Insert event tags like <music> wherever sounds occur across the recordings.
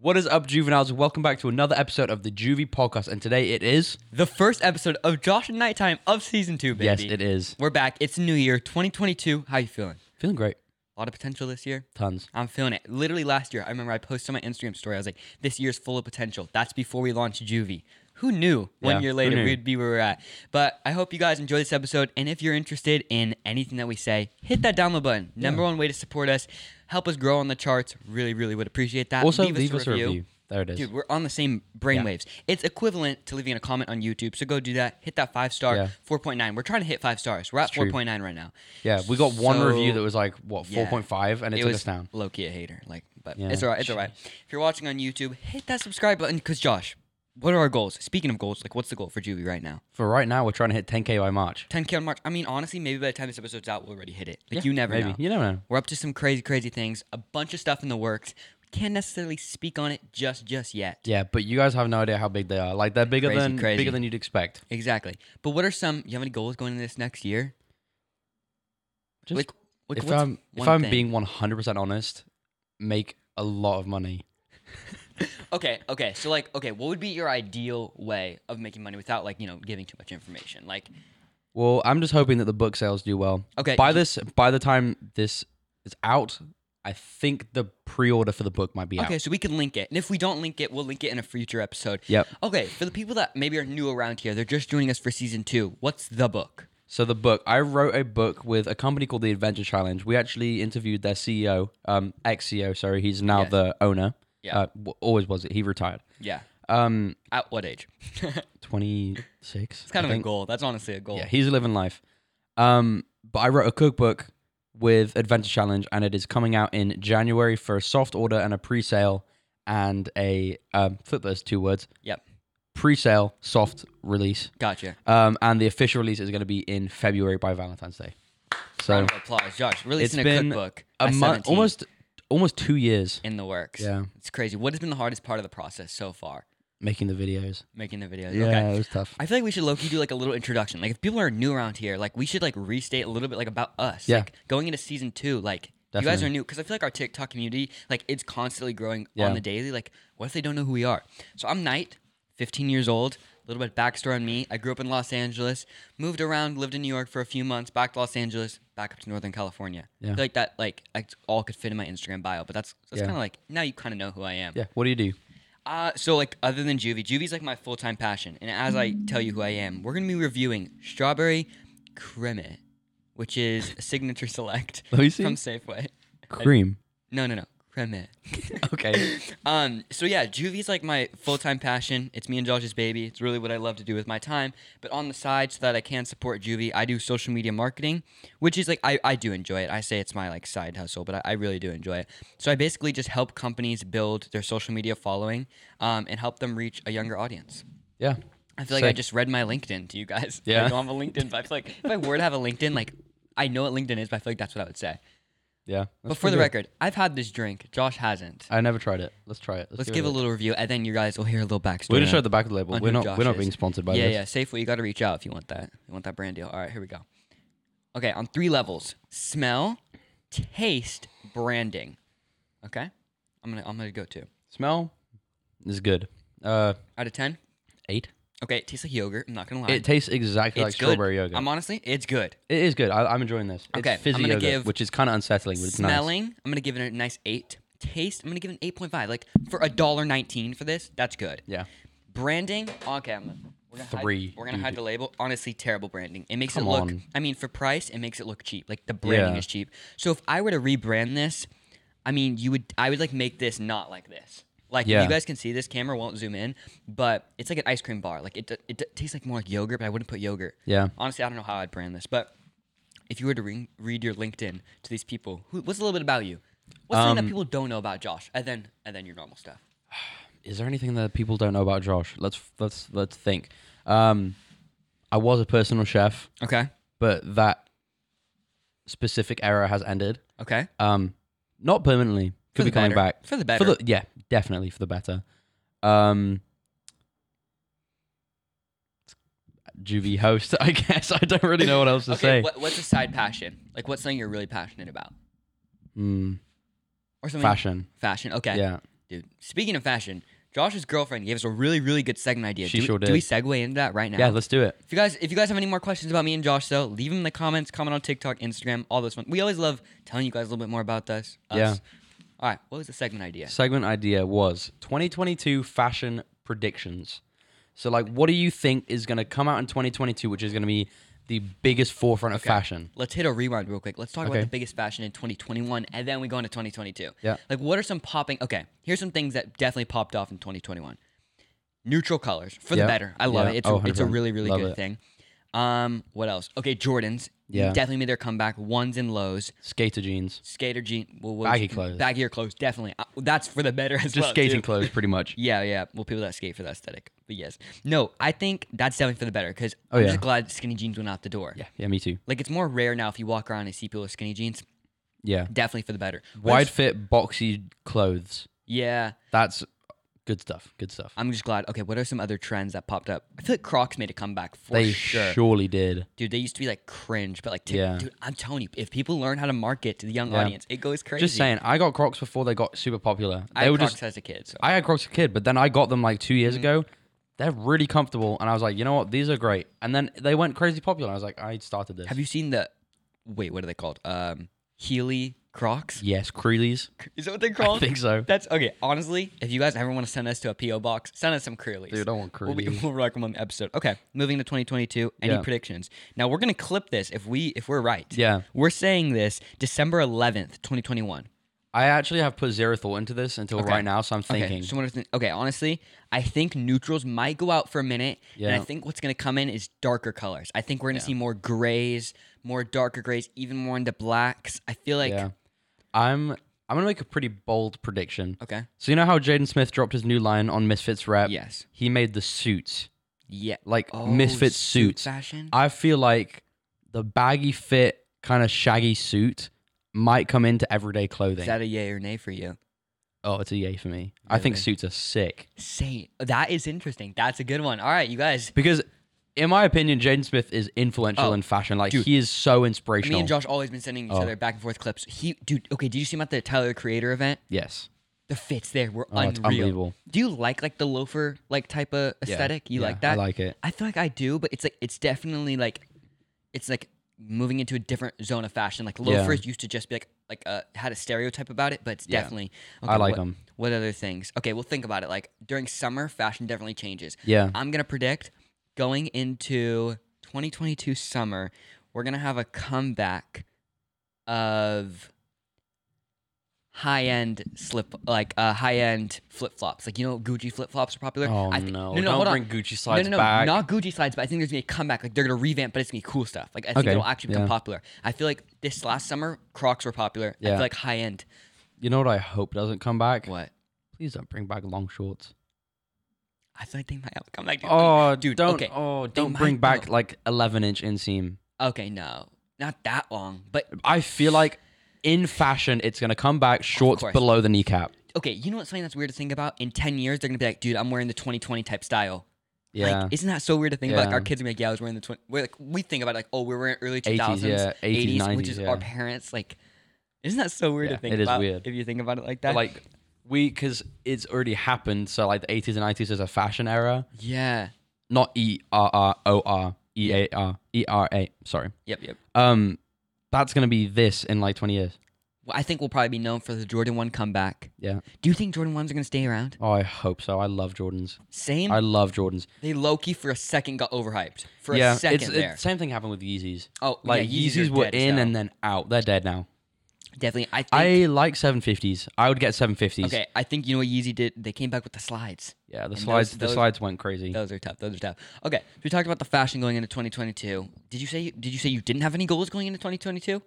What is up, juveniles? Welcome back to another episode of the Juvie Podcast, and today it is. The first episode of Josh and Nighttime of season two, baby. Yes, it is. We're back. It's New Year, 2022. How you feeling? Feeling great. A lot of potential this year. Tons. I'm feeling it. Literally last year, I remember I posted on my Instagram story. I was like, "This year's full of potential." That's before we launched Juvie. Who knew one Yeah, year who later knew? we'd be where we're at? But I hope you guys enjoy this episode. And if you're interested in anything that we say, hit that download button. Number one way to support us, help us grow on the charts. Really, really would appreciate that. Also, leave, us, a review. There it is. Dude, we're on the same brainwaves. It's equivalent to leaving a comment on YouTube. So go do that. Hit that five star. Yeah. 4.9. We're trying to hit five stars. We're at 4.9 right now. yeah, we got one So- review that was like what Yeah. 4.5, and it, It took us down. low key a hater. Like, but Yeah. it's all right. It's all right. If you're watching on YouTube, hit that subscribe button. Because Josh, what are our goals? Speaking of goals, like what's the goal for Juvie right now? For right now, we're trying to hit 10k by March. 10k on March. I mean, honestly, maybe by the time this episode's out, we'll already hit it. Like Yeah, you never maybe. know. You never know. We're up to some crazy, crazy things. A bunch of stuff in the works. We can't necessarily speak on it just, just yet. Yeah, but you guys have no idea how big they are. Like they're bigger Crazy, than crazy. bigger than you'd expect. Exactly. But what are some? You have any goals going into this next year? Just like, like if what's I'm if one I'm thing? being 100% honest, make a lot of money. <laughs> <laughs> Okay, okay. So like, okay, what would be your ideal way of making money without like, you know, giving too much information? Like, Well, I'm just hoping that the book sales do well. okay, By this, by the time this is out, I think the pre-order for the book might be okay, out. so we can link it. And if we don't link it, we'll link it in a future episode. Yep. Okay, for the people that maybe are new around here, they're just joining us for season 2. What's the book? So the book, I wrote a book with a company called the Adventure Challenge. We actually interviewed their CEO, um, ex-CEO. Sorry, he's now Yes. the owner. Yeah. Uh, w- always was it. He retired. Yeah. Um, At what age? <laughs> 26. it's 26. kind I of a goal. That's honestly a goal. Yeah, he's living life. Um, but I wrote a cookbook with Adventure Challenge, and it is coming out in January for a soft order and a pre-sale and a um, flip those two words. Yep. Pre-sale, soft release, Gotcha. um, and the official release is going to be in February by Valentine's Day. So Round of applause, Josh. Releasing a been cookbook. a at month, 17 almost almost two years in the works. Yeah. It's crazy. What has been the hardest part of the process so far? making the videos. Making the videos. Yeah, Okay. it was tough. I feel like we should low-key do like a little introduction. Like if people are new around here, like we should like restate a little bit like about us. Yeah. Like going into season two, like you guys are new because I feel like our TikTok community, like it's constantly growing Yeah. on the daily. Like what if they don't know who we are? So I'm Knight, 15 years old. A little bit backstory on me. I grew up in Los Angeles, moved around, lived in New York for a few months, back to Los Angeles, back up to Northern California. Yeah. I feel like that like I all could fit in my Instagram bio, but that's that's Yeah. kind of like now you kind of know who I am. Yeah. What do you do? Uh, so like other than Juvie, Juvie's like my full time passion. And as I tell you who I am, we're gonna be reviewing strawberry creme, which is a signature <laughs> select Let me see. from Safeway. Cream. No, no, no, <laughs> Okay. um, so yeah, Juvie's like my full time passion. It's me and Josh's baby. It's really what I love to do with my time. But on the side, so that I can support Juvie, I do social media marketing, which is like I, I do enjoy it. I say it's my like side hustle, but I, I really do enjoy it. So I basically just help companies build their social media following, um, and help them reach a younger audience. Yeah. I feel like I just read my LinkedIn to you guys. <laughs> Yeah. I don't have a LinkedIn, but I feel like if I were to have a LinkedIn, like I know what LinkedIn is, but I feel like that's what I would say. Yeah. but for the good. record, I've had this drink. Josh hasn't. I never tried it. Let's try it. Let's give a little review, and then you guys will hear a little backstory. We just showed the back of the label. on We're who not. Josh we're not is. being sponsored by yeah, this. yeah. Safeway, you got to reach out if you want that. You want that brand deal. All right, here we go. Okay, on three levels: smell, taste, branding. Okay, I'm gonna I'm gonna go two Smell is good. Uh, out of ten. eight. Okay, it tastes like yogurt. I'm not gonna lie. It tastes exactly like good. strawberry yogurt. I'm honestly, it's good. it is good. I, I'm enjoying this. It's Okay, I'm fizzy gonna yogurt, give which is kind of unsettling, but it's nice. Smelling, I'm gonna give it a nice eight. Taste, I'm gonna give it an eight point five. Like for a dollar nineteen for this, that's good. Yeah. Branding, okay, I'm gonna, we're gonna Three, Hide, we're gonna dude. hide the label. Honestly, terrible branding. It makes Come it look. on. I mean, for price, it makes it look cheap. Like the branding Yeah. is cheap. So if I were to rebrand this, I mean, you would. I would like make this not like this. Like Yeah. you guys can see this camera won't zoom in, but it's like an ice cream bar. Like it, it, it tastes like more like yogurt, but I wouldn't put yogurt. Yeah. Honestly, I don't know how I'd brand this, but if you were to re- read your LinkedIn to these people, who, what's a little bit about you? What's something Um, that people don't know about Josh, and then and then your normal stuff? <sighs> Is there anything that people don't know about Josh? Let's let's let's think. Um, I was a personal chef, Okay. but that specific era has ended. Okay. Um, not permanently. For Could be the coming better. back. For the better. For the yeah, definitely for the better. Um, juvie host, <laughs> I guess. I don't really know what else to okay. say. What, what's a side passion? Like what's something you're really passionate about? Hmm, Or something fashion. Fashion. Okay. Yeah. Dude, speaking of fashion, Josh's girlfriend gave us a really, really good segment idea. She do, we- sure Do we segue into that right now? Yeah, let's do it. If you guys, if you guys have any more questions about me and Josh, though, leave them in the comments. Comment on TikTok, Instagram, all this fun. We always love telling you guys a little bit more about us. us. Yeah. All right. What was the segment idea? Segment idea was 2022 fashion predictions. So, like, what do you think is going to come out in 2022, which is going to be the biggest forefront of fashion? Let's hit a rewind real quick. Let's talk Okay. about the biggest fashion in 2021, and then we go into 2022. Yeah. Like, what are some popping? Okay, here's some things that definitely popped off in 2021. Neutral colors for the better. I love Yeah. it. It's Oh, a, it's a 100%. really really Love good it. thing. Um, what else? Okay, Jordans. Yeah. Definitely made their comeback. Ones and lows. Skater jeans, Skater jean. Well, what Baggy clothes. Baggier clothes. Definitely. Uh, that's for the better as just well. skating too. clothes, pretty much. <laughs> Yeah, yeah. Well, people that skate for the aesthetic. But yes. No, I think that's definitely for the better because Oh, I'm yeah. just glad skinny jeans went out the door. Yeah, yeah, me too. Like it's more rare now if you walk around and see people with skinny jeans. Yeah, Definitely for the better. wide fit, boxy clothes. Yeah, That's good stuff. Good stuff. I'm just glad. Okay, what are some other trends that popped up? I feel like Crocs made a comeback for they sure. surely did. Dude, they used to be like cringe, but like, t- Yeah. dude, I'm telling you, if people learn how to market to the young Yeah. audience, it goes crazy. Just saying, I got Crocs before they got super popular. I They had were Crocs just. as a kid, so I had Crocs as a kid, but then I got them like two years ago. They're really comfortable, and I was like, you know what, these are great. And then they went crazy popular. I was like, I started this. have you seen the? Wait, what are they called? Um, Healy Crocs. Yes, Creelies. Is that what they're I called? think so. That's okay. Honestly, if you guys ever want to send us to a PO box, send us some Curlies. Dude, I want We'll, be, we'll recommend the episode. Okay, moving to 2022. Any Yeah. predictions? Now we're gonna clip this if we if we're right. Yeah. We're saying this December 11th, 2021. I actually have put zero thought into this until Okay. right now, so I'm thinking. Okay, so what are th- okay, honestly, I think neutrals might go out for a minute, and I think what's gonna come in is darker colors. I think we're gonna see more grays, more darker grays, even more into blacks. I feel like yeah. I'm I'm gonna make a pretty bold prediction. okay, So you know how Jaden Smith dropped his new line on MSFTSrep? yes, He made the suits. yeah, Like oh, Misfits suit suits. fashion. I feel like the baggy fit, kind of shaggy suit might come into everyday clothing. Is that a yay or nay for you? oh, it's a yay for me. I think suits are sick. Say that is interesting. That's a good one. All right, you guys. Because in my opinion, Jaden Smith is influential Oh, in fashion. Like dude. he is so inspirational. Me and Josh always been sending each Oh. other back and forth clips. He, dude. Okay, did you see him at the Tyler the Creator event? yes. The fits there were Oh, unreal. unbelievable. Do you like like the loafer like type of Yeah, aesthetic? You yeah, like that? I like it. I feel like I do, but it's like it's definitely like it's like moving into a different zone of fashion. Like Yeah. loafers used to just be like like uh, had a stereotype about it, but it's Yeah. definitely. I like what, them. What other things? Okay, we'll think about it. Like during summer, fashion definitely changes. Yeah. I'm gonna predict going into 2022 summer, we're gonna have a comeback of high end slip like uh, high end flip flops. Like you know Gucci flip flops are popular. Oh I no! no, no, Don't hold bring on. Gucci slides no, no, no, back. not Gucci slides, but I think there's gonna be a comeback. Like they're gonna revamp, but it's gonna be cool stuff. Like I think Okay, it'll actually become yeah. popular. I feel like this last summer Crocs were popular. I Yeah. feel like high end. You know what I hope doesn't come back? What? Please don't bring back long shorts. I feel like they might have a comeback. dude. Oh, dude, don't. okay. Oh, don't bring back like 11 inch inseam. Okay, no, not that long, but I feel like in fashion, it's gonna come back shorts below the kneecap. okay, you know what's something that's weird to think about? In 10 years, they're gonna be like, dude, I'm wearing the 2020 type style. Yeah. Like, isn't that so weird to think about? Like, our kids are like, yeah, I was wearing the 20. We're like, we think about it like, oh, we're wearing early 80s, 2000s, yeah, 80s, which is 90s, our parents. Like, isn't that so weird Yeah, to think it is about? weird. If you think about it like that. But, like we, because it's already happened. So like the 80s and 90s is a fashion era, yeah. not E R R O R E A R E R A. Sorry. Yep, yep. Um, that's gonna be this in like 20 years. Well, I think we'll probably be known for the Jordan 1 comeback. Yeah. Do you think Jordan 1s are gonna stay around? Oh, I hope so. I love Jordans. Same. I love Jordans. they Loki for a second got overhyped. For yeah, a second it's, there. it's same thing happened with Yeezys. oh, Like yeah, Yeezys, are were dead in hell. and then out. They're dead now. Definitely. I think. I like 750s. I would get 750s. okay, I think you know what Yeezy did. They came back with the slides. Yeah, the And slides. those- the those- slides went crazy. Those are tough. Those are tough. Okay, so we talked about the fashion going into 2022. Did you say did you say you didn't have any goals going into 2022?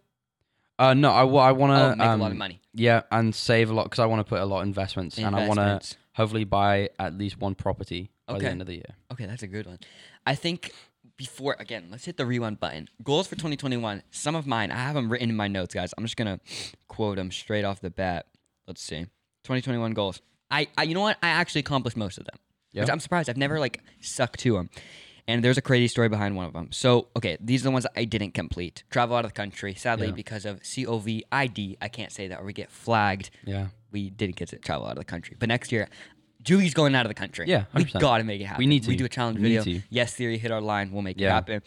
Uh, no, I, wa- I want Oh, to make um, a lot of money. Yeah, and save a lot because I want to put a lot of investments, and I want to Investments. hopefully buy at least one property by Okay. the end of the year. Okay, that's a good one. I think before again, let's hit the rewind button. Goals for 2021. Some of mine, I have them written in my notes, guys. I'm just gonna quote them straight off the bat. Let's see. 2021 goals. I, I you know what? I actually accomplished most of them. Which Yeah. I'm surprised. I've never like stuck to them. And there's a crazy story behind one of them. So, okay, these are the ones that I didn't complete. Travel out of the country. Sadly, Yeah. because of COVID, I can't say that or we get flagged. Yeah, we didn't get to travel out of the country. But next year, Juvie's going out of the country. Yeah, we 100%. gotta make it happen. We need to. We do a challenge We video. Yes, theory hit our line. We'll make it happen.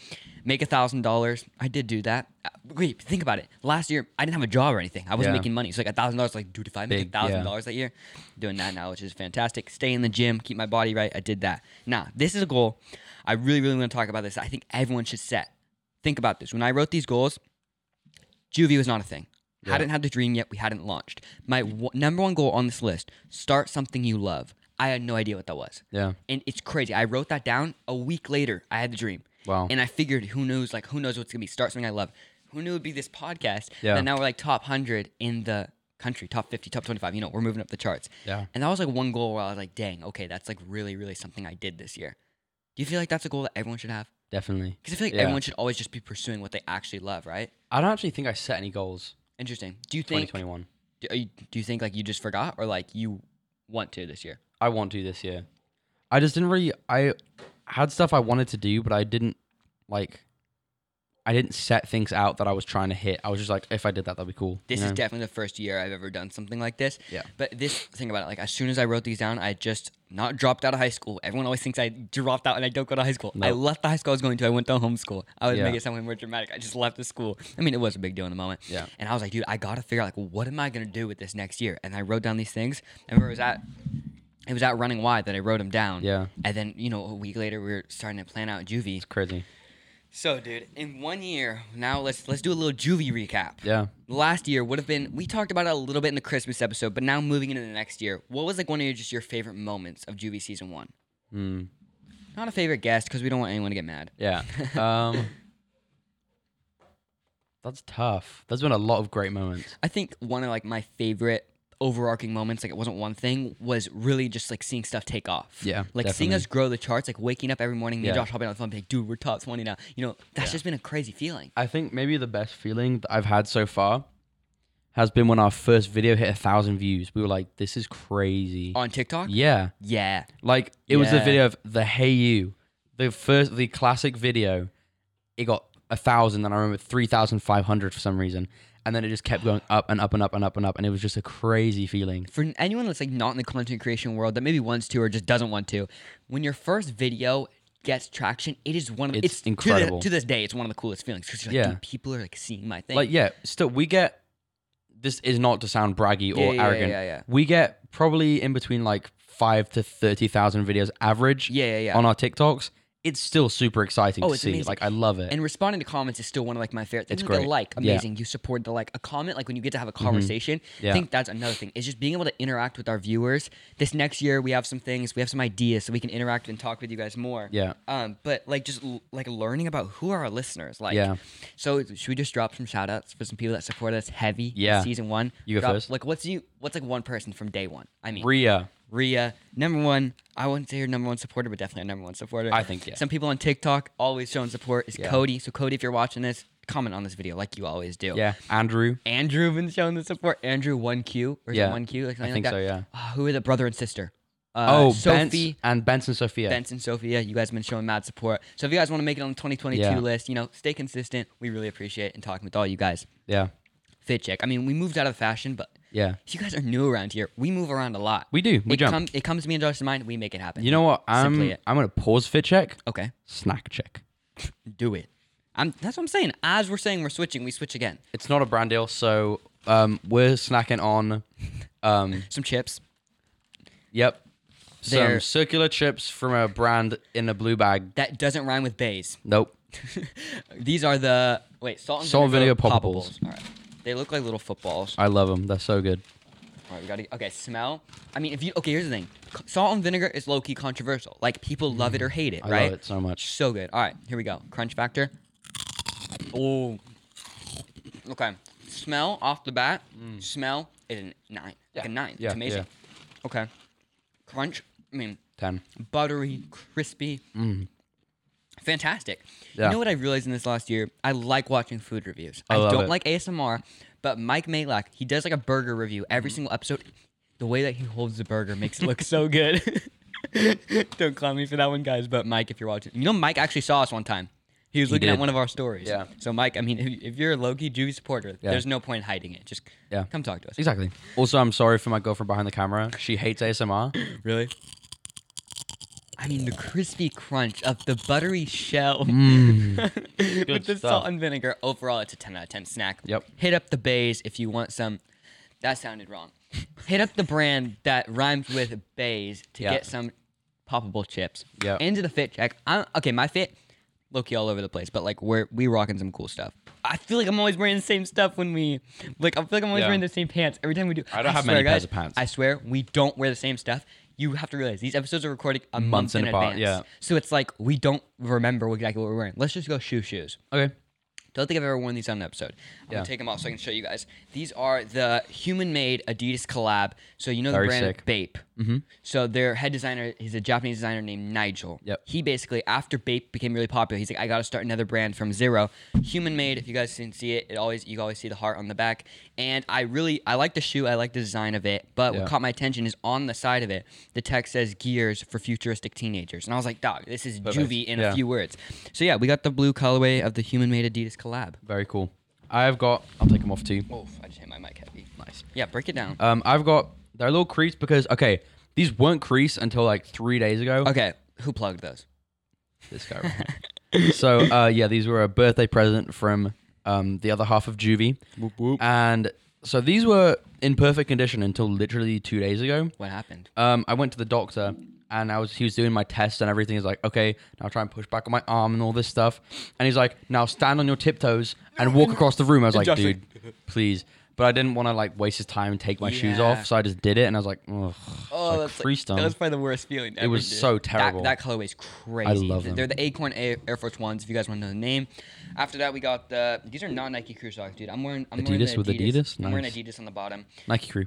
Make a thousand dollars. I did do that. Uh, Wait, think about it. Last year, I didn't have a job or anything. I wasn't Yeah. making money. So like a thousand dollars. Like, dude, if I make a thousand dollars that year, doing that now, which is fantastic. Stay in the gym, keep my body right. I did that. Now, this is a goal. I really, really want to talk about this. I think everyone should set. Think about this. When I wrote these goals, juvie was not a thing. Yeah. Hadn't had the dream yet. We hadn't launched. My w- number one goal on this list: start something you love. I had no idea what that was, Yeah. and it's crazy. I wrote that down a week later. I had the dream, Wow. and I figured, who knows? Like, who knows what's gonna be? Start something I love. Who knew it'd be this podcast? Yeah. And now we're like top hundred in the country, top fifty, top twenty-five. You know, we're moving up the charts. Yeah. And that was like one goal where I was like, dang, okay, that's like really, really something I did this year. Do you feel like that's a goal that everyone should have? Definitely. Because I feel like Yeah. everyone should always just be pursuing what they actually love, right? I don't actually think I set any goals. Interesting. Do you think? 2021. Do, you, do you think like you just forgot, or like you want to this year? I want to do this year. I just didn't really. I had stuff I wanted to do, but I didn't like. I didn't set things out that I was trying to hit. I was just like, if I did that, that'd be cool. This you is definitely the first year I've ever done something like this. Yeah. But this thing about it, like as soon as I wrote these down, I just not dropped out of high school. Everyone always thinks I dropped out and I don't go to high school. I left the high school I was going to. I went to homeschool. I would Yeah. make it sound more dramatic. I just left the school. I mean, it was a big deal in the moment. Yeah. And I was like, dude, I gotta figure out like what am I gonna do with this next year? And I wrote down these things. I remember it was at it was at running wide that I wrote him down. Yeah. And then you know a week later we were starting to plan out juvie. It's crazy. So, dude, in one year, now let's let's do a little juvie recap. Yeah. Last year would have been we talked about it a little bit in the Christmas episode, but now moving into the next year, what was like one of your just your favorite moments of juvie season one? Hmm. Not a favorite guest because we don't want anyone to get mad. Yeah. Um. <laughs> that's tough. There's been a lot of great moments. I think one of like my favorite overarching moments, like it wasn't one thing, was really just like seeing stuff take off. Yeah, Like seeing us grow the charts, like waking up every morning, me and Yeah. Josh hopping on the phone, being like, dude, we're top twenty now. You know, that's Yeah. just been a crazy feeling. I think maybe the best feeling that I've had so far has been when our first video hit a thousand views. We were like, "This is crazy." On TikTok? Yeah. Yeah. Like it was the Yeah. video of the Hey You, the first, the classic video. It got a thousand, and I remember three thousand five hundred for some reason, and then it just kept going up and up and up and up and up, and it was just a crazy feeling. for anyone that's like not in the content creation world that maybe wants to or just doesn't want to, when your first video gets traction, it is one of It's it's, to the- incredible. To, this day, it's one of the coolest feelings because like, Yeah. dude, people are like seeing my thing. Like yeah, still we get. This is not to sound braggy or yeah, arrogant. yeah, yeah. We get probably in between like five to thirty thousand videos average yeah, yeah, yeah. on our TikToks. It's still super exciting Oh, to it's see. amazing. Like I love it. and responding to comments is still one of like my favorite things. It's great. like, Yeah. Mm-hmm. amazing. You support the like a comment, like when you get to have a conversation. I Yeah. think that's another thing. Is just being able to interact with our viewers. This next year we have some things, we have some ideas so we can interact and talk with you guys more. yeah. Um, but like just l- like learning about who are our listeners. Like Yeah. So should we just drop some shout outs for some people that support us heavy? Yeah. season one. You go Drop- first. Like what's you what's like one person from day one? I mean Ria. Ria, number one. I wouldn't say your number one supporter, but definitely a number one supporter. I think, yeah. Some people on TikTok always showing support is Yeah. Cody. So Cody, if you're watching this, comment on this video like you always do. Yeah. Andrew. Andrew been showing the support. Andrew one Q or Yeah. one Q like I something think like so. that. Yeah. Ah, who are the brother and sister? Uh, oh, Sophie. Bence and Benson Sophia. Benson, Sophia, you guys have been showing mad support. So if you guys want to make it on the 2022 Yeah. list, you know, stay consistent. We really appreciate it and talking with all you guys. Yeah. Fit check. I mean, we moved out of fashion, but Yeah. if you guys are new around here, we move around a lot. We do. We it, jump. come, it comes to me and Josh's mind. We make it happen. you know what? I'm it. I'm gonna pause fit check. Okay, Snack check. <laughs> do it. I'm, that's what I'm saying. As we're saying we're switching, we switch again. It's not a brand deal, so um, we're snacking on, <laughs> um, Some chips. yep, some They're- circular chips from a brand in a blue bag. That doesn't rhyme with bays. Nope. <laughs> These are the wait salt and Salt vinegar, vinegar poppables. All right, they look like little footballs. I love them. They're so good. All right, we gotta. Okay, smell. I mean, if you okay, here's the thing. Salt and vinegar is low key controversial. Like people love it or hate it, I right? love it so much. So good. All right, here we go. Crunch factor. Oh. Okay. Smell off the bat. Smell is a nine. Like Yeah. a nine. Yeah, it's amazing. Okay. Crunch. I mean, Ten. buttery, crispy. Mm. Fantastic. Yeah. You know what I realized in this last year? I like watching food reviews. I I, don't it. like ASMR, but Mike Malak, he does like a burger review every Mm-hmm. single episode. The way that he holds the burger makes it look so good. <laughs> don't clown me for that one, guys. But Mike, if you're watching, you know Mike actually saw us one time. He was He looking at one of our stories. Yeah. So Mike, I mean, if, if you're a Loki Juvie supporter, Yeah. there's no point in hiding it. Just Yeah. come talk to us. Exactly. Also, I'm sorry for my girlfriend behind the camera. She hates ASMR. Really? I mean, the crispy crunch of the buttery shell Mm. <laughs> with the stuff. salt and vinegar. Overall, it's a 10 out of 10 snack. Yep. Hit up the bays if you want some. That sounded wrong. <laughs> Hit up the brand that rhymes with bays to Yeah. get some poppable chips. Yep. Into the fit check. I, okay, my fit, low key all over the place, but like we're we rocking some cool stuff. I feel like I'm always wearing the same stuff when we like. I feel like I'm always Yeah. wearing the same pants every time we do. I don't have many swear, pairs guys, of pants. I swear we don't wear the same stuff. You have to realize these episodes are recorded a month Months in in apart, advance. yeah. So it's like we don't remember exactly what we're wearing. Let's just go shoe shoes. Okay. Don't think I've ever worn these on an episode. I'm Yeah. gonna take them off so I can show you guys. These are the human-made Adidas collab. So you know Very the brand sick. Bape. Mm-hmm. So their head designer, he's a Japanese designer named Nigo. Yep. He basically, after Bape became really popular, he's like, I gotta start another brand from zero. Human made. If you guys didn't see it, it always you always see the heart on the back. And I really, I like the shoe. I like the design of it. But Yeah. what caught my attention is on the side of it, the text says "Gears for futuristic teenagers," and I was like, Dog, this is Perfect. juvie in Yeah. a few words. So yeah, we got the blue colorway of the human made Adidas collab. Very cool. I've got. I'll take them off too. Oh, I just hit my mic heavy. Nice. Yeah, break it down. Um, I've got. They're a little creased because okay, these weren't creased until like three days ago. Okay, who plugged those? This guy. <laughs> Right here. so uh, yeah, these were a birthday present from um the other half of Juvie, and so these were in perfect condition until literally two days ago. What happened? Um, I went to the doctor and I was he was doing my tests and everything. He's like, okay, now try and push back on my arm and all this stuff. And he's like, now stand on your tiptoes and walk across the room. I was like, Adjusting. dude, please. But I didn't want to like waste his time and take my shoes Yeah. off, so I just did it. And I was like, ugh. Oh, like that's creased that them. was probably the worst feeling. Ever, was dude. so terrible. That, colorway is crazy. love them. They're the Acorn Air, Air Force Ones. If you guys want to know the name. After that, we got the. These are not Nike Crew socks, dude. I'm wearing. I'm wearing Adidas the with Adidas? I'm wearing Nice. Adidas on the bottom. Nike Crew.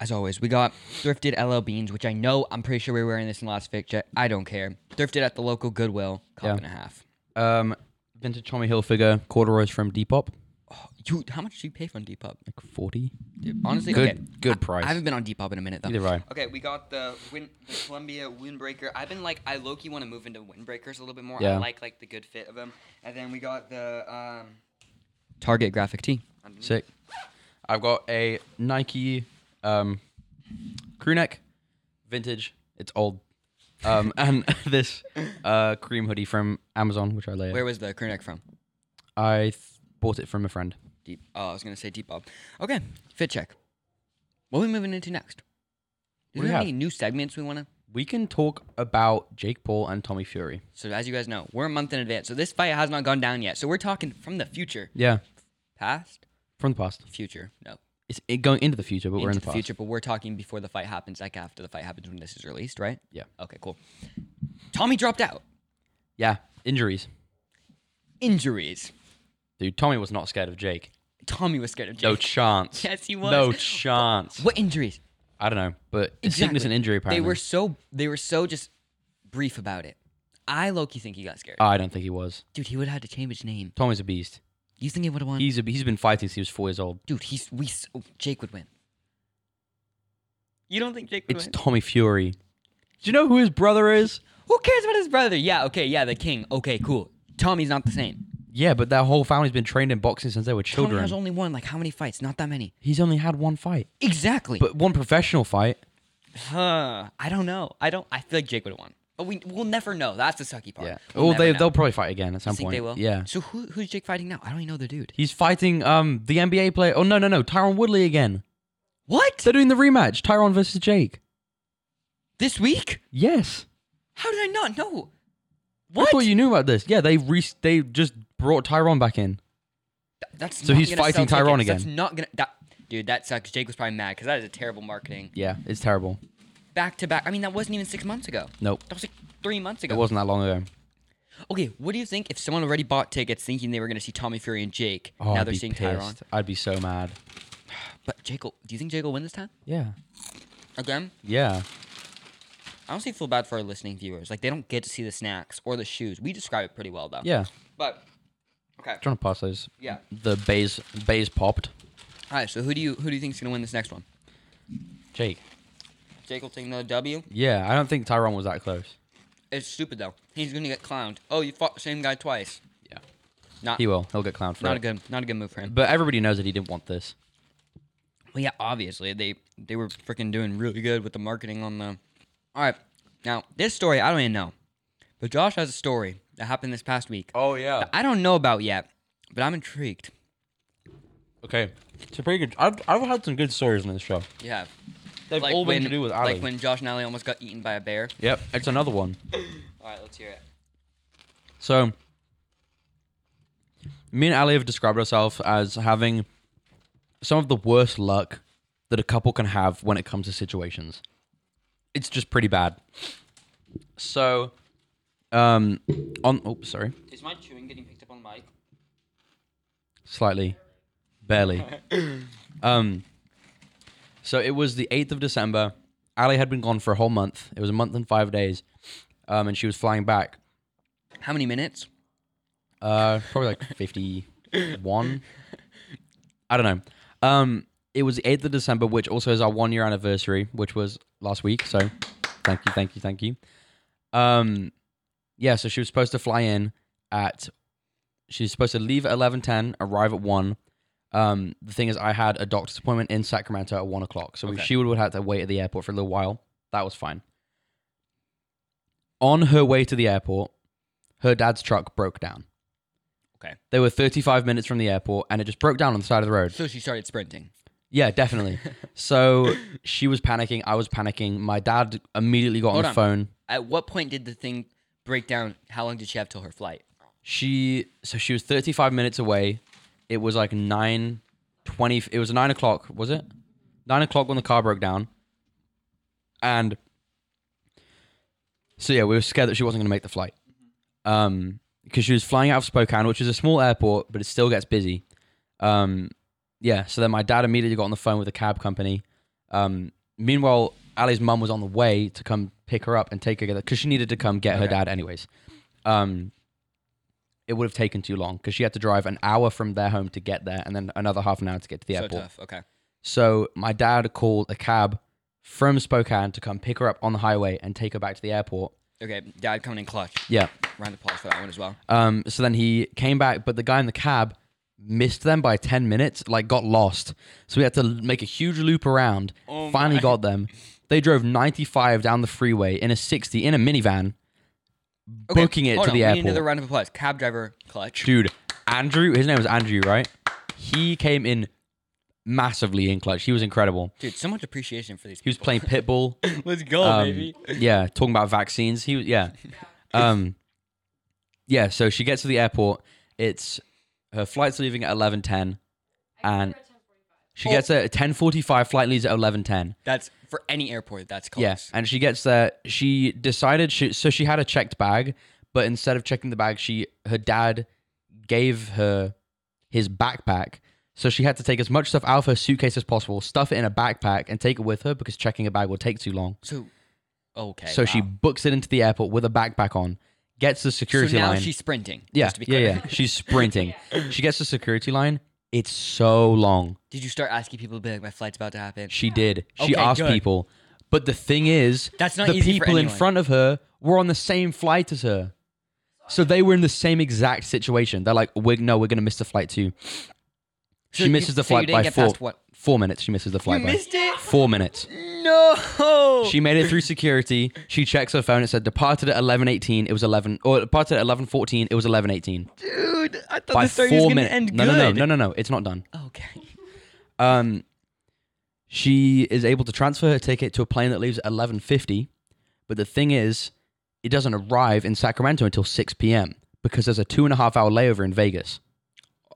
As always, we got thrifted LL Beans, which I know. I'm pretty sure we were wearing this in the last fit check. I don't care. Thrifted at the local Goodwill. Cup Yeah. and a half. Um, vintage Tommy Hilfiger corduroys from Depop, Oh, you, how much did you pay for on Depop? like forty. Dude, honestly, Good- okay. good I- price. I haven't been on Depop in a minute though. Either way. Okay, we got the win, the Columbia windbreaker. I've been like, I low key want to move into windbreakers a little bit more. I Yeah. like like the good fit of them. And then we got the um, Target graphic tee. underneath. Sick. I've got a Nike um, crew neck, vintage. It's old. Um, <laughs> and this uh, cream hoodie from Amazon, which I layer. Where was the crew neck from? I th- bought it from a friend. Deep. Oh, I was gonna say Depop. Okay, fit check. What are we moving into next? Do What we have any new segments we want to? We can talk about Jake Paul and Tommy Fury. So as you guys know, we're a month in advance. So this fight has not gone down yet. So we're talking from the future, Yeah, past, from the past. future. No, It's it going into the future, but we're in the the future. But we're talking before the fight happens, like after the fight happens when this is released, right? Yeah. Okay, cool. Tommy dropped out. Yeah, injuries. Injuries. Dude, Tommy was not scared of Jake. Tommy was scared of Jake. No <laughs> chance. Yes, he was. No chance. What injuries? I don't know, but it's sickness and injury apparently. They were so they were so just brief about it. I low key think he got scared. I don't think he was. Dude, he would have had to change his name. Tommy's a beast. You think he would have won? He's a, he's been fighting since he was four years old. Dude, he's we oh, Jake would win. You don't think Jake would It's win? Tommy Fury. Do you know who his brother is? Who cares about his brother? Yeah, okay, yeah, the king. Okay, cool. Tommy's not the same. Yeah, but that whole family's been trained in boxing since they were children. Tommy children. has only won like how many fights? Not that many. He's only had one fight, Exactly. but one professional fight. huh, I don't know. I don't. I feel like Jake would have won, but we we'll never know. That's the sucky part. Yeah. We'll Well, they know. they'll probably fight again at some think point. they will? Yeah. So who who's Jake fighting now? I don't even know the dude. He's fighting um the NBA player. Oh no no no, Tyron Woodley again. What? They're doing the rematch. Tyron versus Jake. This week? Yes. How did I not know? What? I thought you knew about this. Yeah, they re- they just brought Tyron back in. That's So he's fighting Tyron tickets. That's not gonna. That, dude, that sucks. Jake was probably mad because that is a terrible marketing. Yeah, it's terrible. Back to back. I mean, that wasn't even six months ago. Nope. That was like three months ago. It wasn't that long ago. Okay, what do you think if someone already bought tickets thinking they were gonna see Tommy Fury and Jake? Oh, now I'd they're be seeing pissed. Tyron. I'd be so mad. <sighs> But Jake, will, do you think Jake will win this time? Yeah. Again? Yeah. I honestly feel bad for our listening viewers. Like they don't get to see the snacks or the shoes. We describe it pretty well though. Yeah. But okay. Trying to pass those. Yeah. The bays bays popped. All right. So who do you who do you think's gonna win this next one? Jake. Jake will take another W. Yeah, I don't think Tyron was that close. It's stupid though. He's gonna get clowned. Oh, you fought the same guy twice. Yeah. Not He will. He'll get clowned for not it. a good not a good move for him. But everybody knows that he didn't want this. Well, yeah, obviously they they were freaking doing really good with the marketing on the. All right, now this story I don't even know, but Josh has a story that happened this past week. Oh yeah. that I don't know about yet, but I'm intrigued. Okay. It's a pretty good. I've, I've had some good stories on this show. Yeah, They've like all when, been to do with Ali. like when Josh and Ali almost got eaten by a bear. Yep. It's another one. All right, let's hear it. So, me and Ali have described ourselves as having some of the worst luck that a couple can have when it comes to situations. It's just pretty bad. So, um, on oh sorry, Is my chewing getting picked up on the mic? slightly, barely. <laughs> um, so it was the eighth of December. Ali had been gone for a whole month. It was a month and five days, um, and she was flying back. How many minutes? Uh, probably like <laughs> fifty-one. I don't know. Um, it was the eighth of December, which also is our one-year anniversary, which was last week. So, thank you, thank you, thank you. Um, yeah. So she was supposed to fly in at. She's supposed to leave at eleven ten, arrive at one. Um, the thing is, I had a doctor's appointment in Sacramento at one o'clock, so Okay. she would have had to wait at the airport for a little while. That was fine. On her way to the airport, her dad's truck broke down. Okay. They were 35 minutes from the airport and it just broke down on the side of the road. So she started sprinting. Yeah, definitely. <laughs> so she was panicking. I was panicking. My dad immediately got Hold on the on. phone. At what point did the thing break down? How long did she have till her flight? She, so she was 35 minutes away. It was like 9 20. It was 9 o'clock, was it? 9 o'clock when the car broke down. And so yeah, we were scared that she wasn't going to make the flight. Um, because she was flying out of Spokane, which is a small airport, but it still gets busy. Um, yeah. So then my dad immediately got on the phone with a cab company. Um, meanwhile, Ali's mum was on the way to come pick her up and take her together because she needed to come get her dad anyways. Um, it would have taken too long because she had to drive an hour from their home to get there, and then another half an hour to get to the so airport. tough. Okay. So my dad called a cab from Spokane to come pick her up on the highway and take her back to the airport. Okay. Dad coming in clutch. Yeah. Round of applause for that one as well. Um, so then he came back, but the guy in the cab missed them by 10 minutes, like got lost. So we had to make a huge loop around. Oh finally got them. They drove 95 down the freeway in a 60 in a minivan, Okay, booking it to on, the airport. need another round of applause. Cab driver clutch. Dude, Andrew, his name was Andrew, right? He came in massively in clutch. He was incredible. Dude, so much appreciation for these. He was playing Pitbull. <laughs> Let's go, Um, yeah, talking about vaccines. He was yeah. <laughs> Um yeah, so she gets to the airport. It's her flight's leaving at 11:10 and she gets there at 10:45 flight leaves at 11:10. That's for any airport. That's close. Yeah, and she gets there. She decided she so she had a checked bag, but instead of checking the bag, she her dad gave her his backpack. So she had to take as much stuff out of her suitcase as possible, stuff it in a backpack, and take it with her because checking a bag will take too long. So, okay. so she books it into the airport with a backpack on, gets the security so now line. she's sprinting. yeah, just to be yeah, clear. yeah. She's sprinting. <laughs> She gets the security line. It's so long. Did you start asking people to be like, my flight's about to happen? She did. She Okay, asked good. people. But the thing is, That's not the easy for people in anyone. front of her were on the same flight as her. So they were in the same exact situation. They're like, we're, no, we're going to miss the flight too. So she you- misses the so you flight didn't by get four, past what? Four minutes. She misses the flight You by missed it? four minutes. No. She made it through security. She checks her phone. It said departed at 11:18. It was 11 or departed at 11:14. It was 11:18. Dude, I thought By the story was four gonna minutes. end No, good. no, no, no, no, no. It's not done. Okay. Um, she is able to transfer her ticket to a plane that leaves at 11:50, but the thing is, it doesn't arrive in Sacramento until 6 p.m. because there's a two and a half hour layover in Vegas.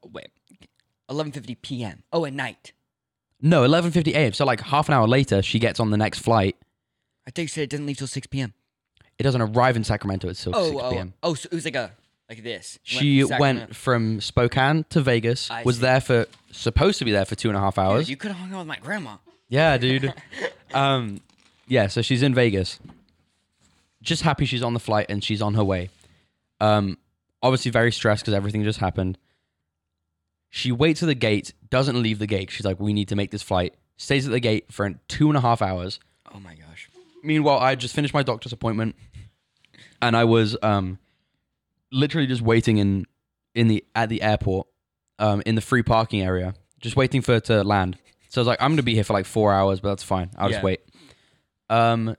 Oh, wait. 11:50 p.m. Oh, at night. No, 11:50 a.m. So like half an hour later, she gets on the next flight. I think you said it didn't leave till 6 p.m. It doesn't arrive in Sacramento until Oh, 6 oh, p.m. oh, so it was like a like this. She from went from Spokane to Vegas, I was see. there for supposed to be there for two and a half Dude, hours. you could have hung out with my grandma. Yeah, dude. <laughs> um, yeah, so she's in Vegas. Just happy she's on the flight and she's on her way. Um, obviously very stressed because everything just happened. She waits at the gate, doesn't leave the gate. She's like, "We need to make this flight." Stays at the gate for two and a half hours. Oh my gosh. Meanwhile, I just finished my doctor's appointment, and I was um, literally just waiting in in the at the airport, um, in the free parking area, just waiting for it to land. So I was like, I'm gonna be here for like four hours, but that's fine. I'll Yeah. just wait. Um,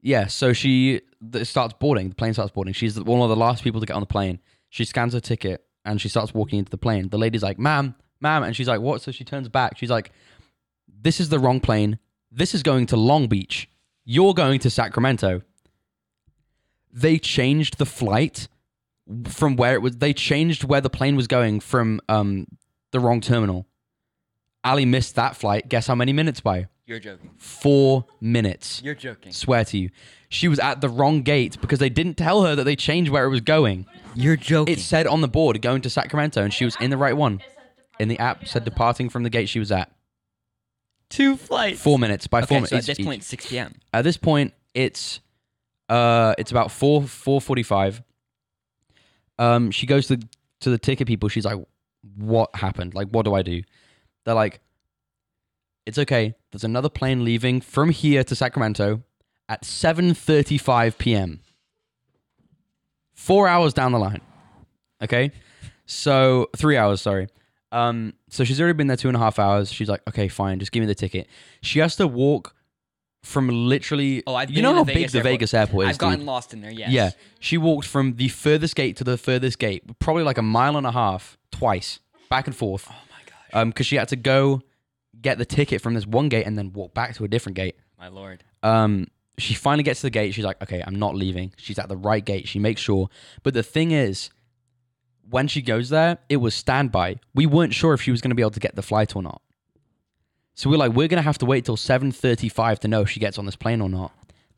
yeah. So she th- starts boarding. The plane starts boarding. She's one of the last people to get on the plane. She scans her ticket and she starts walking into the plane. The lady's like, "Ma'am, ma'am," and she's like, "What?" So she turns back. She's like, "This is the wrong plane. This is going to Long Beach. You're going to Sacramento." They changed the flight from where it was. They changed where the plane was going from um the wrong terminal. Ali missed that flight. Guess how many minutes by? You're joking. Four minutes. You're joking. Swear to you. She was at the wrong gate because they didn't tell her that they changed where it was going. You're joking. It said on the board going to Sacramento and she was in the right one. In the app said departing from the gate she was at. two flights. Four minutes by four Okay, so minutes. at this each. point, 6 p.m. At this point, it's uh it's about four four forty five. Um she goes to to the ticket people, she's like, What happened? Like what do I do? They're like, It's okay. There's another plane leaving from here to Sacramento at seven thirty five PM. Four hours down the line. Okay? So three hours, sorry. Um, so she's already been there two and a half hours. She's like, okay, fine, just give me the ticket. She has to walk from literally. Oh, I've you know how the big Vegas the airport. Vegas airport is. I've gotten dude? lost in there, yes. Yeah, she walked from the furthest gate to the furthest gate, probably like a mile and a half, twice, back and forth. Oh my gosh. Um, because she had to go get the ticket from this one gate and then walk back to a different gate. My lord. Um, she finally gets to the gate. She's like, okay, I'm not leaving. She's at the right gate. She makes sure. But the thing is, when she goes there, it was standby. We weren't sure if she was going to be able to get the flight or not. So we're like, we're going to have to wait till 7:35 to know if she gets on this plane or not.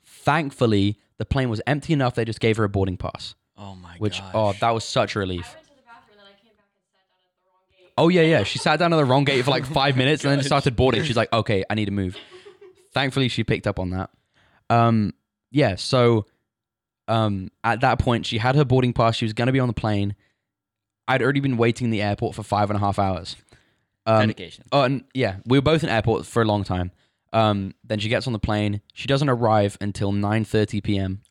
Thankfully, the plane was empty enough. They just gave her a boarding pass, Oh my god. which gosh. oh, that was such a relief. I went to the bathroom and then I came back and sat down at the wrong gate. Oh yeah, yeah. She sat down at the wrong gate for like five minutes and then <laughs> oh started boarding. She's like, okay, I need to move. Thankfully, she picked up on that. Um, yeah. So, um, at that point, she had her boarding pass. She was gonna be on the plane. I'd already been waiting in the airport for five and a half hours. Um, Dedication. oh, and yeah, we were both in airport for a long time. Um, then she gets on the plane. She doesn't arrive until 9:30 p.m.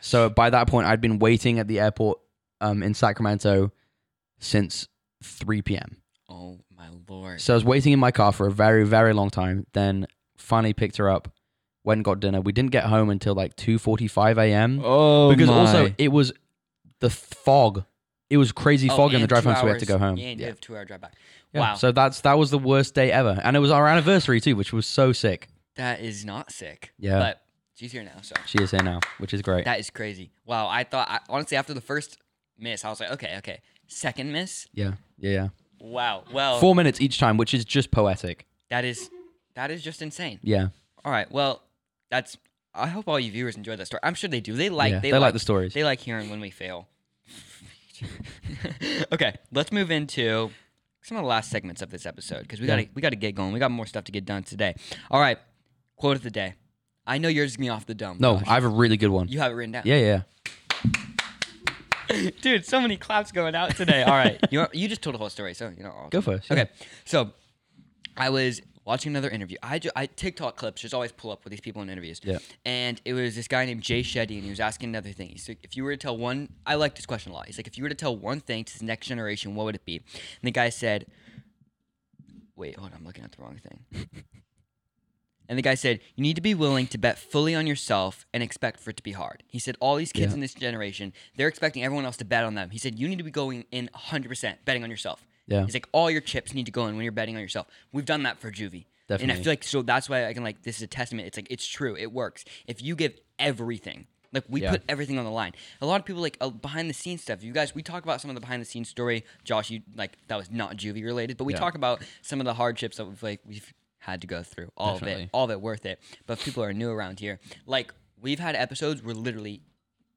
So by that point, I'd been waiting at the airport um, in Sacramento since 3 p.m. Oh my lord. So I was waiting in my car for a very, very long time. Then finally picked her up, went and got dinner. We didn't get home until like 2:45 a.m. oh because also it was the fog. It was crazy Oh, fog in the drive two home, so we had to go home. Yeah, and you Yeah. have two hour drive back. Yeah. Wow. So that's that was the worst day ever, and it was our anniversary too, which was so sick. that is not sick. Yeah. But she's here now, so She is here now, which is great. that is crazy. Wow. I thought I, honestly after the first miss, I was like, okay, okay. Second miss. yeah, yeah, yeah. Wow. Well, Four minutes each time, which is just poetic. that is that is just insane. Yeah, All right. Well, that's. I hope all you viewers enjoyed that story. I'm sure they do. They like. yeah. They, They, like, like the stories. They like hearing when we fail. <laughs> okay, let's move into some of the last segments of this episode because we Yeah. got we got to get going. We got more stuff to get done today. All right, quote of the day. I know yours is gonna be off the dome. no, Josh. I have a really good one. you have it written down. Yeah, yeah. <laughs> dude, so many claps going out today. All right, <laughs> you you just told the whole story, so you know. I'll- Go first. yeah. Okay, so I was watching another interview. I, ju- I TikTok clips just always pull up with these people in interviews. Yeah. And it was this guy named Jay Shetty, and he was asking another thing. He's like, if you were to tell one, I like this question a lot. He's like, if you were to tell one thing to the next generation, what would it be? And the guy said, wait, hold on, I'm looking at the wrong thing. <laughs> And the guy said, You need to be willing to bet fully on yourself and expect for it to be hard. He said, All these kids Yeah. in this generation, they're expecting everyone else to bet on them. He said, You need to be going in 100% betting on yourself. Yeah. He's like, All your chips need to go in when you're betting on yourself. We've done that for Juvie. And I feel like, so that's why I can, like, this is a testament. It's like, it's true. It works. If you give everything, like, we Yeah. put everything on the line. A lot of people, like, uh, behind the scenes stuff. You guys, we talk about some of the behind the scenes story. Josh, you, like, that was not Juvie related, but we Yeah. talk about some of the hardships that we've, like, we've had to go through. All of it all of it worth it. But if people are new around here, like we've had episodes where literally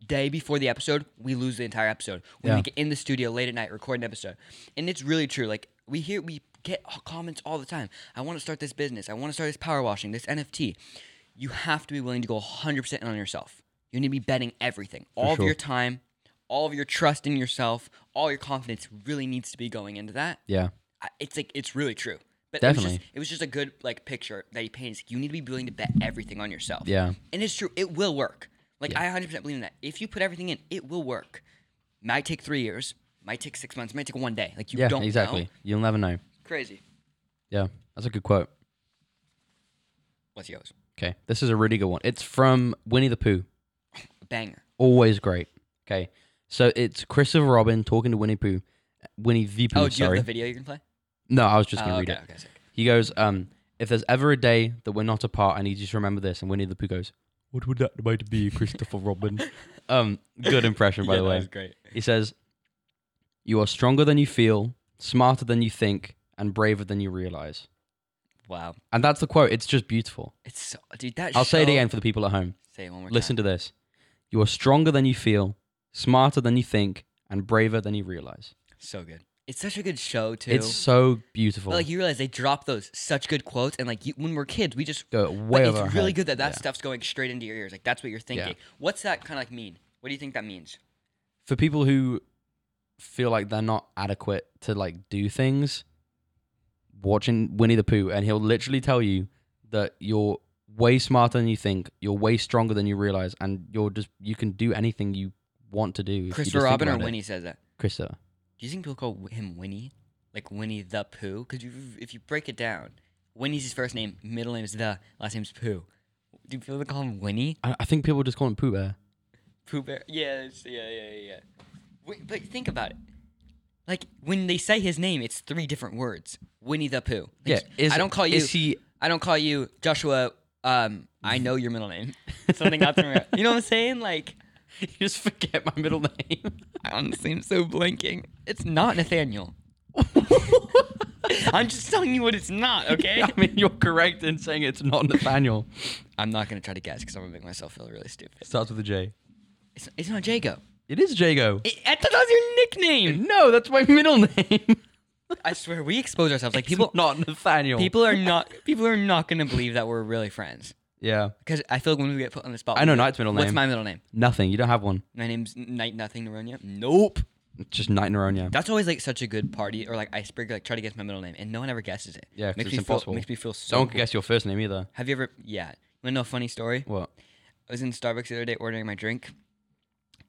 day before the episode, we lose the entire episode. When Yeah. we get in the studio late at night, record an episode. And it's really true. Like we hear we get comments all the time. I want to start this business. I want to start this power washing, this NFT. You have to be willing to go 100% in on yourself. You need to be betting everything. all of your time, all of your trust in yourself, all your confidence really needs to be going into that. Yeah. It's like it's really true. But It Definitely. was, just, it was just a good like picture that he paints. You need to be willing to bet everything on yourself. Yeah. and it's true. It will work. Like I 100 percent believe in that. If you put everything in, it will work. Might take three years. Might take six months. Might take one day. Like you yeah, don't know. exactly. know. You'll never know. Crazy. Yeah, that's a good quote. What's yours? Okay, this is a really good one. It's from Winnie the Pooh. Banger. Always great. Okay, so it's Christopher Robin talking to Winnie Pooh. Winnie the Pooh. Oh, do you sorry. have the video you can play? no, I was just gonna Oh, read okay, it. Okay. He goes, um, if there's ever a day that we're not apart, I need you to remember this. And Winnie the Pooh goes, What would that might be, Christopher Robin? <laughs> um, good impression, by Yeah, the that way. was great. He says, You are stronger than you feel, smarter than you think, and braver than you realize. Wow. And that's the quote. It's just beautiful. It's so, dude. That. I'll say it again for the people at home. Say it one more Listen time. to this. You are stronger than you feel, smarter than you think, and braver than you realize. So good. It's such a good show too. It's so beautiful. But like you realize they drop those such good quotes, and like you, when we're kids, we just. Go way it's over our really head. good that that Yeah. stuff's going straight into your ears. Like that's what you're thinking. What's that kind of like mean? What do you think that means? for people who feel like they're not adequate to like do things, watching Winnie the Pooh, and he'll literally tell you that you're way smarter than you think, you're way stronger than you realize, and you're just you can do anything you want to do. if you just Christopher think Robin or about it. Winnie says that. Christopher. Do you think people call him Winnie, like Winnie the Pooh? Because if you break it down, Winnie's his first name, middle name is the, last name's Pooh. Do you think people call him Winnie? I, I think people just call him Pooh Bear. Pooh Bear. Yeah, yeah, yeah, yeah, yeah. Wait, but think about it. Like when they say his name, it's three different words. Winnie the Pooh. Like, Yeah, is, I don't call you. Is he? I don't call you Joshua. Um, I know your middle name. <laughs> Something else. You know what I'm saying? Like, <laughs> You just forget my middle name. I honestly am so blanking. It's not Nathaniel. <laughs> I'm just telling you what it's not. <laughs> Okay. I mean, you're correct in saying it's not Nathaniel. I'm not gonna try to guess because I'm gonna make myself feel really stupid. Starts with a J. It's, it's not Jago. It is Jago. It, I thought that was your nickname. No, that's my middle name. I swear we expose ourselves. Like It's people, not Nathaniel. people are not people are not gonna believe that we're really friends. Yeah. Because I feel like when we get put on the spot, I know Knight's middle name. What's my middle name? Nothing. You don't have one. My name's Night Nothing Naronia. Nope. It's just Knight Naronia. That's always like such a good party or like icebreaker. Like try to guess my middle name, and no one ever guesses it. Yeah, 'cause makes it's me impossible. feel makes me feel so. No one cool. can guess your first name either. Have you ever? Yeah. You wanna know a funny story? What? I was in Starbucks the other day ordering my drink,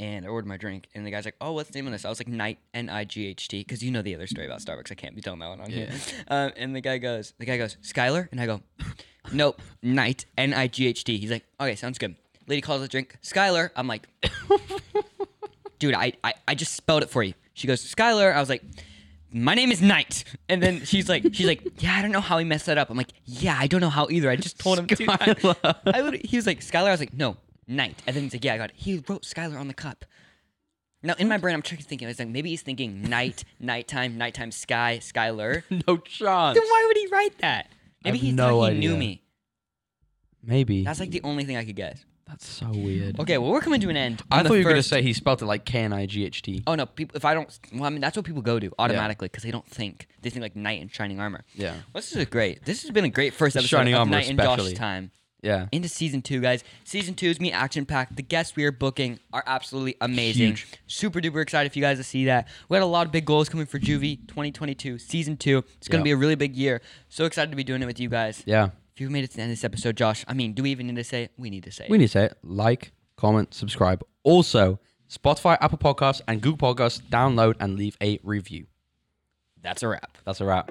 and I ordered my drink, and the guy's like, "Oh, what's the name of this?" I was like, "Night N I G H T," because you know the other story about Starbucks. I can't be telling that one on here. Um, and the guy goes, "The guy goes, Skylar," and I go, "Nope, Night N I G H T." He's like, "Okay, sounds good." Lady calls the drink, Skylar. I'm like, <laughs> "Dude, I, I I just spelled it for you." She goes, "Skylar." I was like. My name is Knight, and then she's like, she's like, yeah, I don't know how he messed that up. I'm like, yeah, I don't know how either. I just told him. Skylar. I he was like, Skylar. I was like, no, Knight. And then he's like, yeah, I got it. He wrote Skylar on the cup. Now, in my brain, I'm trying to think. I was like, maybe he's thinking night, <laughs> nighttime, nighttime sky, Skylar. <laughs> no chance. Then why would he write that? Maybe he no thought he knew me. Maybe. That's like the only thing I could guess. That's so weird. Okay, well, we're coming to an end. I on the thought you were going to first- say he spelled it like K N I G H T. Oh no, people. If I don't, well, I mean, that's what people go to automatically because they don't think. They think like knight and shining armor. Yeah. Well, this is a great. This has been a great first episode Shining of Armor Knight and Josh especially. time. Yeah. into season two, guys. Season two is me action packed. The guests we are booking are absolutely amazing. Huge. Super duper excited for you guys to see that. We had a lot of big goals coming for Juvie 2022, season two. It's going to Yeah. be a really big year. So excited to be doing it with you guys. Yeah. If you've made it to the end of this episode, Josh, I mean, do we even need to say it? We need to say it. We need to say it. Like, comment, subscribe. Also, Spotify, Apple Podcasts, and Google Podcasts, download and leave a review. That's a wrap. That's a wrap.